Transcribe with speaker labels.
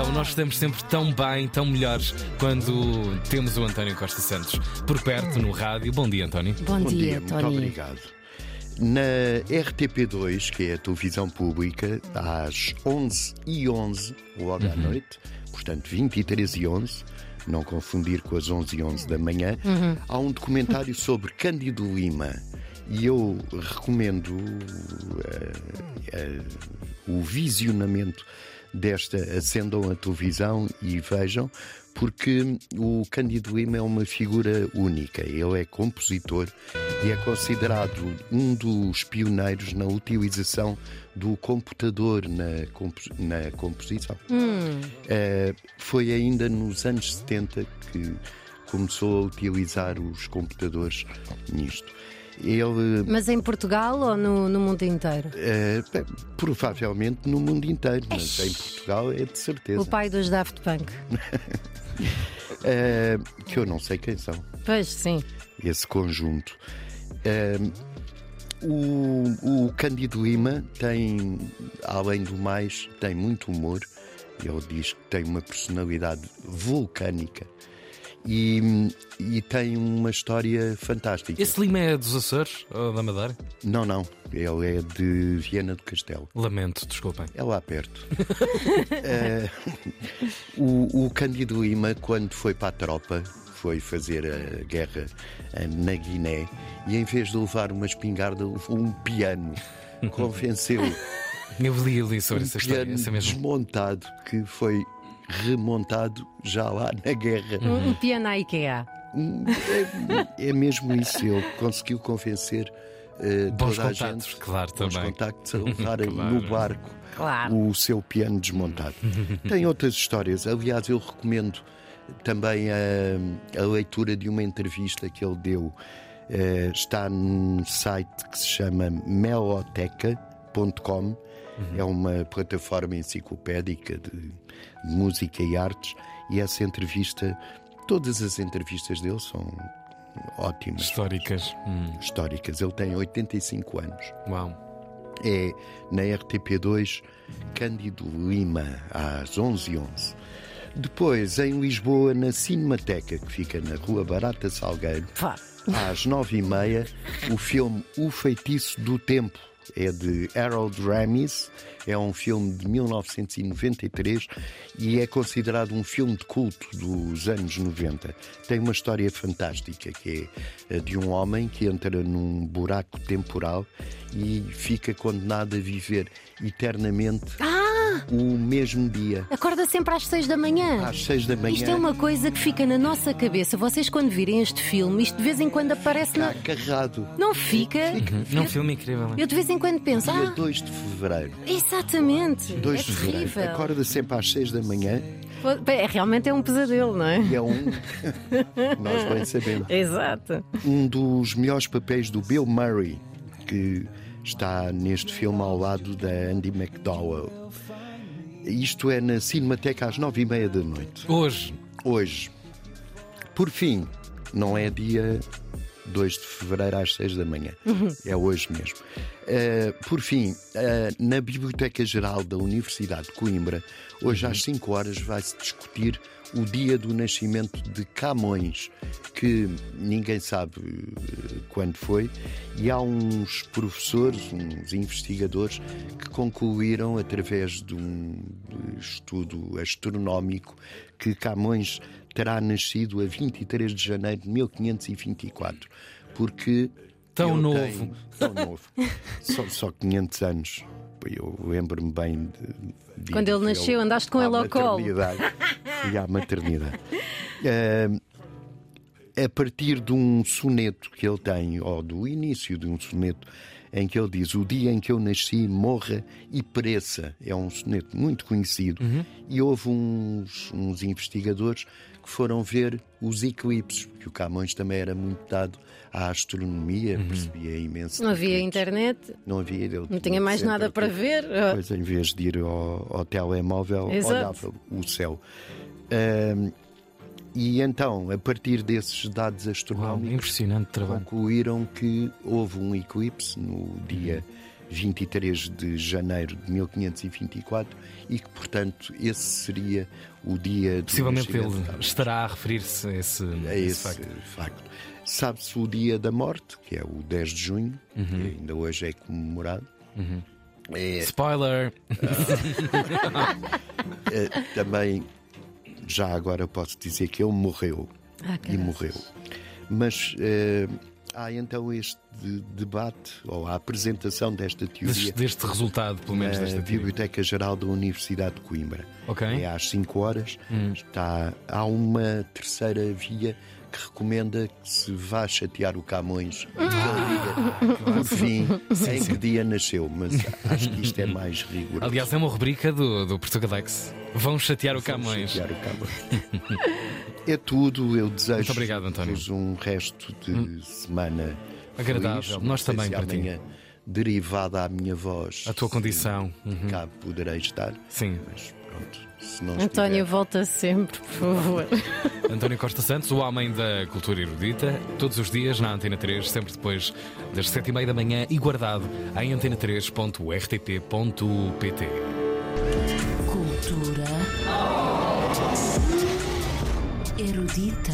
Speaker 1: então, nós estamos sempre tão bem, tão melhores quando temos o António Costa Santos por perto no rádio. Bom dia, António.
Speaker 2: Bom,
Speaker 3: Bom
Speaker 2: dia,
Speaker 3: muito
Speaker 2: Tony.
Speaker 3: obrigado. Na RTP2, que é a televisão pública, às 11h11, logo à noite, portanto 23 e 11, não confundir com as 11 e 11 da manhã, há um documentário sobre Cândido Lima. E eu recomendo eh, eh, o visionamento desta acendam a televisão e vejam, porque o Cândido Lima é uma figura única. Ele é compositor e é considerado um dos pioneiros na utilização do computador na, na composição. Eh, foi ainda nos anos 70 que começou a utilizar os computadores nisto. Ele
Speaker 2: Mas em Portugal ou no, no mundo inteiro?
Speaker 3: bem, provavelmente no mundo inteiro, mas em Portugal é de certeza.
Speaker 2: O pai dos Daft Punk.
Speaker 3: Eh, que eu não sei quem são,
Speaker 2: Pois sim.
Speaker 3: esse conjunto. Eh, o, o Cândido Lima tem, além do mais, tem muito humor. Ele diz que tem uma personalidade vulcânica e, e tem uma história fantástica.
Speaker 1: Esse Lima é dos Açores ou da Madeira?
Speaker 3: Não, não, ele é de Viena do Castelo.
Speaker 1: Lamento, desculpem.
Speaker 3: É lá perto. Eh, o, o Cândido Lima, quando foi para a tropa, foi fazer a guerra eh, na Guiné e em vez de levar uma espingarda, levou um piano. Convenceu
Speaker 1: Eu li ali sobre
Speaker 3: um
Speaker 1: essa história,
Speaker 3: piano
Speaker 1: essa mesmo.
Speaker 3: desmontado que foi remontado já lá na guerra.
Speaker 2: Um, um piano à IKEA.
Speaker 3: É, é mesmo isso. Ele conseguiu convencer eh,
Speaker 1: Bons
Speaker 3: toda a gente,
Speaker 1: claro,
Speaker 3: bons
Speaker 1: também.
Speaker 3: contactos a levarem
Speaker 1: Claro.
Speaker 3: no barco
Speaker 2: Claro.
Speaker 3: o seu piano desmontado. Tem outras histórias. Aliás, eu recomendo também a, a leitura de uma entrevista que ele deu. Eh, está num site que se chama meloteca.com. É uma plataforma enciclopédica de, de música e artes. E essa entrevista, todas as entrevistas dele são ótimas,
Speaker 1: Históricas. Hum,
Speaker 3: históricas. Ele tem 85 anos
Speaker 1: uau.
Speaker 3: é na RTP2 Cândido Lima, às 11h11. Depois, em Lisboa, na Cinemateca, que fica na Rua Barata Salgueiro,
Speaker 2: Pá.
Speaker 3: às 9h30, o filme O Feitiço do Tempo. É de Harold Ramis, é um filme de 1993 e é considerado um filme de culto dos anos 90. Tem uma história fantástica que é a de um homem que entra num buraco temporal e fica condenado a viver eternamente
Speaker 2: Ah!
Speaker 3: O mesmo dia.
Speaker 2: Acorda sempre às seis da manhã.
Speaker 3: Às seis da manhã
Speaker 2: Isto é uma coisa que fica na nossa cabeça. Vocês, quando virem este filme, isto de vez em quando aparece
Speaker 3: está
Speaker 2: na.
Speaker 3: agarrado.
Speaker 2: Não fica?
Speaker 1: É um filme incrível.
Speaker 2: Eu de vez em quando penso,
Speaker 3: Dia
Speaker 2: ah,
Speaker 3: 2 de fevereiro.
Speaker 2: exatamente.
Speaker 3: 2
Speaker 2: é
Speaker 3: de fevereiro.
Speaker 2: terrível.
Speaker 3: Acorda sempre às 6 da manhã
Speaker 2: É, realmente é um pesadelo, não é?
Speaker 3: e é um. Nós bem sabemos.
Speaker 2: Exato.
Speaker 3: Um dos melhores papéis do Bill Murray, que está neste filme ao lado da Andy McDowell. Isto é na Cinemateca às 9 e meia da noite.
Speaker 1: Hoje,
Speaker 3: Hoje. Por fim, não é dia 2 de fevereiro às 6 da manhã. É hoje mesmo. Eh, por fim, eh, na Biblioteca Geral da Universidade de Coimbra, hoje às 5 horas vai-se discutir o dia do nascimento de Camões, que ninguém sabe eh, quando foi, e há uns professores, uns investigadores, que concluíram, através de um estudo astronómico, que Camões terá nascido a 23 de janeiro de 1524, porque.
Speaker 1: Tão
Speaker 3: ele
Speaker 1: novo.
Speaker 3: tem- tão novo. só, só 500 anos. Eu lembro-me bem de. de
Speaker 2: Quando ele nasceu, andaste com ele ao colo.
Speaker 3: maternidade. Fui à maternidade. Ah, a partir de um soneto que ele tem, ou do início de um soneto, em que ele diz: O dia em que eu nasci, morra e pereça. É um soneto muito conhecido. E houve uns, uns investigadores que foram ver os eclipses, porque o Camões também era muito dado à astronomia, percebia imenso.
Speaker 2: Não havia
Speaker 3: eclipses.
Speaker 2: internet,
Speaker 3: Não havia. ele
Speaker 2: não tinha mais nada para ver.
Speaker 3: Pois, em vez de ir ao, ao telemóvel,
Speaker 2: Exato.
Speaker 3: olhava o céu. Ahm, e então, a partir desses dados
Speaker 1: Uau,
Speaker 3: astronómicos,
Speaker 1: impressionante trabalho.
Speaker 3: concluíram que houve um eclipse no dia 23 de janeiro de 1524 e que, portanto, esse seria o dia do
Speaker 1: Possivelmente ele estará a referir-se a esse,
Speaker 3: a
Speaker 1: a esse facto.
Speaker 3: facto. Sabe-se o dia da morte, que é o 10 de junho,
Speaker 1: Uhum.
Speaker 3: que ainda hoje é comemorado. É,
Speaker 1: Spoiler!
Speaker 3: é, também, já agora posso dizer que ele morreu.
Speaker 2: Ah,
Speaker 3: e morreu. Mas eh, há então este debate, ou a apresentação desta teoria
Speaker 1: Deste, deste resultado, pelo menos,
Speaker 3: na
Speaker 1: desta teoria.
Speaker 3: Biblioteca Geral da Universidade de Coimbra.
Speaker 1: Ok.
Speaker 3: É às 5 horas.
Speaker 1: Hum.
Speaker 3: Está, há uma terceira via que recomenda que se vá chatear o Camões
Speaker 1: Ah,
Speaker 3: que ele diga o fim em que dia nasceu, mas acho que isto é mais rigoroso.
Speaker 1: Aliás, é uma rubrica do, do Portugalex. Vão chatear o
Speaker 3: Vamos
Speaker 1: Camões.
Speaker 3: chatear o Camões. é tudo, eu desejo
Speaker 1: Muito obrigado, António. Hum.
Speaker 3: um resto de semana
Speaker 1: Agradável.
Speaker 3: feliz.
Speaker 1: Nós também, para ti.
Speaker 3: derivada à minha voz,
Speaker 1: A tua condição. Uhum.
Speaker 3: cá poderei estar,
Speaker 1: Sim.
Speaker 3: mas pronto, se não
Speaker 2: António,
Speaker 3: estiver,
Speaker 2: volta sempre, por favor.
Speaker 1: António Costa Santos, o homem da cultura erudita, todos os dias na Antena 3, sempre depois das sete e meia da manhã e guardado em antena3.rtp.pt.
Speaker 4: Cultura erudita.